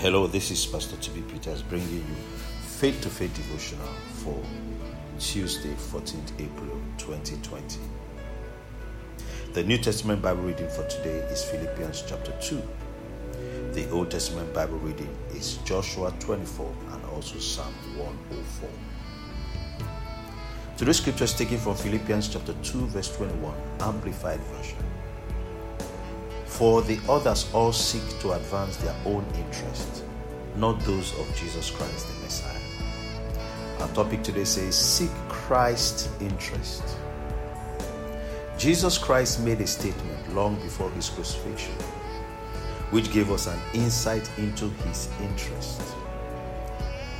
Hello, this is Pastor TB Peters bringing you Faith to Faith devotional for Tuesday, 14th April 2020. The New Testament Bible reading for today is Philippians chapter 2. The Old Testament Bible reading is Joshua 24 and also Psalm 104. Today's scripture is taken from Philippians chapter 2, verse 21, Amplified Version. For the others all seek to advance their own interest, not those of Jesus Christ the Messiah. Our topic today says, Seek Christ's interest. Jesus Christ made a statement long before his crucifixion, which gave us an insight into his interest.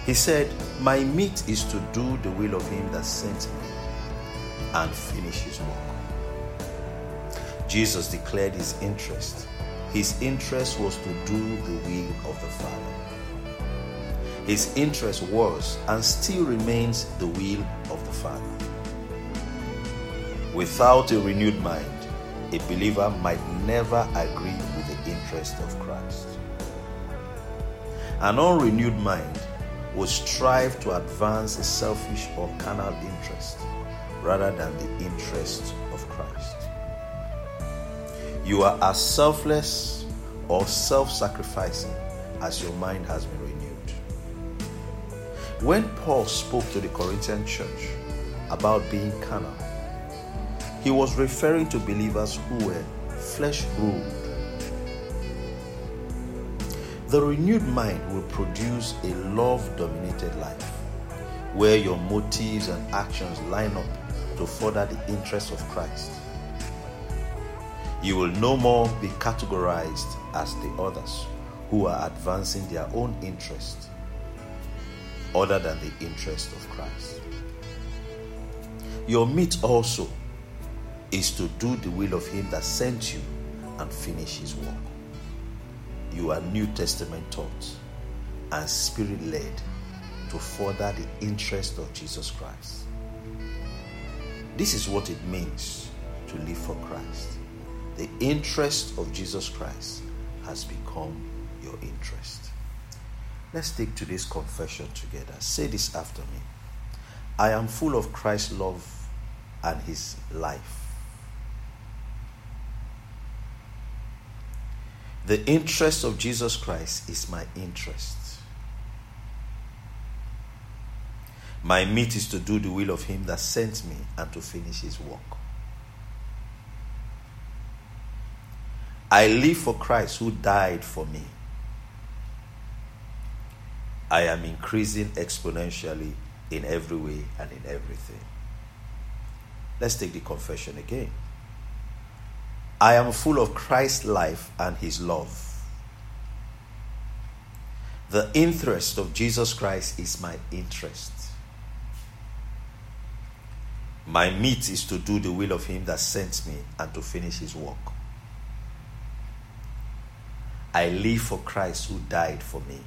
He said, My meat is to do the will of him that sent me and finish his work. Jesus declared his interest. His interest was to do the will of the Father. His interest was and still remains the will of the Father. Without a renewed mind, a believer might never agree with the interest of Christ. An unrenewed mind will strive to advance a selfish or carnal interest rather than the interest of Christ. You are as selfless or self sacrificing as your mind has been renewed. When Paul spoke to the Corinthian church about being carnal, he was referring to believers who were flesh ruled. The renewed mind will produce a love dominated life where your motives and actions line up to further the interests of Christ. You will no more be categorized as the others who are advancing their own interest other than the interest of Christ. Your meat also is to do the will of Him that sent you and finish His work. You are New Testament taught and Spirit led to further the interest of Jesus Christ. This is what it means to live for Christ. The interest of Jesus Christ has become your interest. Let's take today's confession together. Say this after me I am full of Christ's love and his life. The interest of Jesus Christ is my interest. My meat is to do the will of him that sent me and to finish his work. I live for Christ who died for me. I am increasing exponentially in every way and in everything. Let's take the confession again. I am full of Christ's life and his love. The interest of Jesus Christ is my interest. My meat is to do the will of him that sent me and to finish his work. I live for Christ who died for me.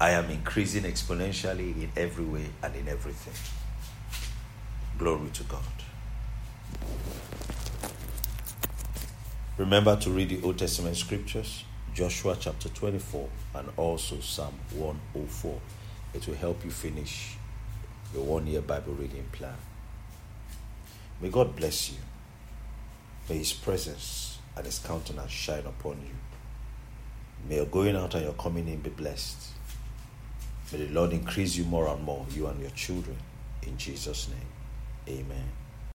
I am increasing exponentially in every way and in everything. Glory to God. Remember to read the Old Testament scriptures, Joshua chapter 24, and also Psalm 104. It will help you finish your one year Bible reading plan. May God bless you. May His presence and His countenance shine upon you. May your going out and your coming in be blessed. May the Lord increase you more and more, you and your children. In Jesus' name, amen.